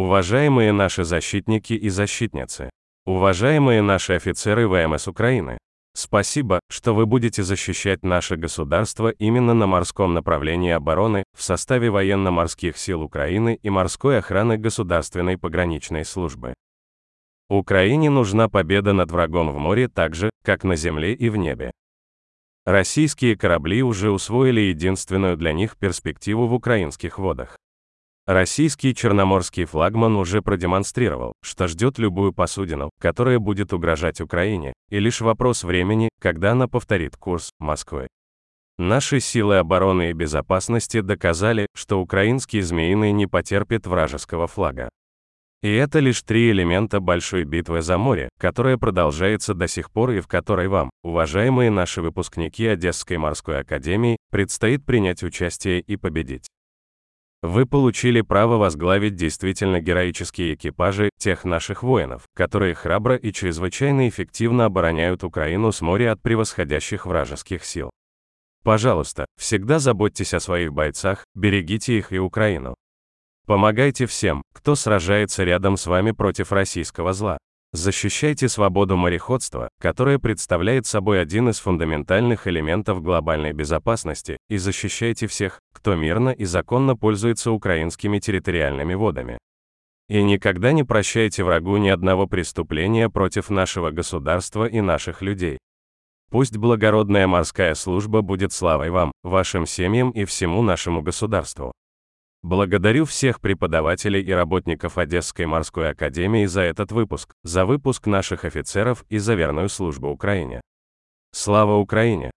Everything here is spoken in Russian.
Уважаемые наши защитники и защитницы. Уважаемые наши офицеры ВМС Украины. Спасибо, что вы будете защищать наше государство именно на морском направлении обороны в составе военно-морских сил Украины и морской охраны Государственной пограничной службы. Украине нужна победа над врагом в море так же, как на земле и в небе. Российские корабли уже усвоили единственную для них перспективу в украинских водах. Российский черноморский флагман уже продемонстрировал, что ждет любую посудину, которая будет угрожать Украине, и лишь вопрос времени, когда она повторит курс Москвы. Наши силы обороны и безопасности доказали, что украинский змеиный не потерпит вражеского флага. И это лишь три элемента большой битвы за море, которая продолжается до сих пор и в которой вам, уважаемые наши выпускники Одесской морской академии, предстоит принять участие и победить. Вы получили право возглавить действительно героические экипажи тех наших воинов, которые храбро и чрезвычайно эффективно обороняют Украину с моря от превосходящих вражеских сил. Пожалуйста, всегда заботьтесь о своих бойцах, берегите их и Украину. Помогайте всем, кто сражается рядом с вами против российского зла. Защищайте свободу мореходства, которая представляет собой один из фундаментальных элементов глобальной безопасности, и защищайте всех, кто мирно и законно пользуется украинскими территориальными водами. И никогда не прощайте врагу ни одного преступления против нашего государства и наших людей. Пусть благородная морская служба будет славой вам, вашим семьям и всему нашему государству. Благодарю всех преподавателей и работников Одесской морской академии за этот выпуск, за выпуск наших офицеров и за верную службу Украине. Слава Украине!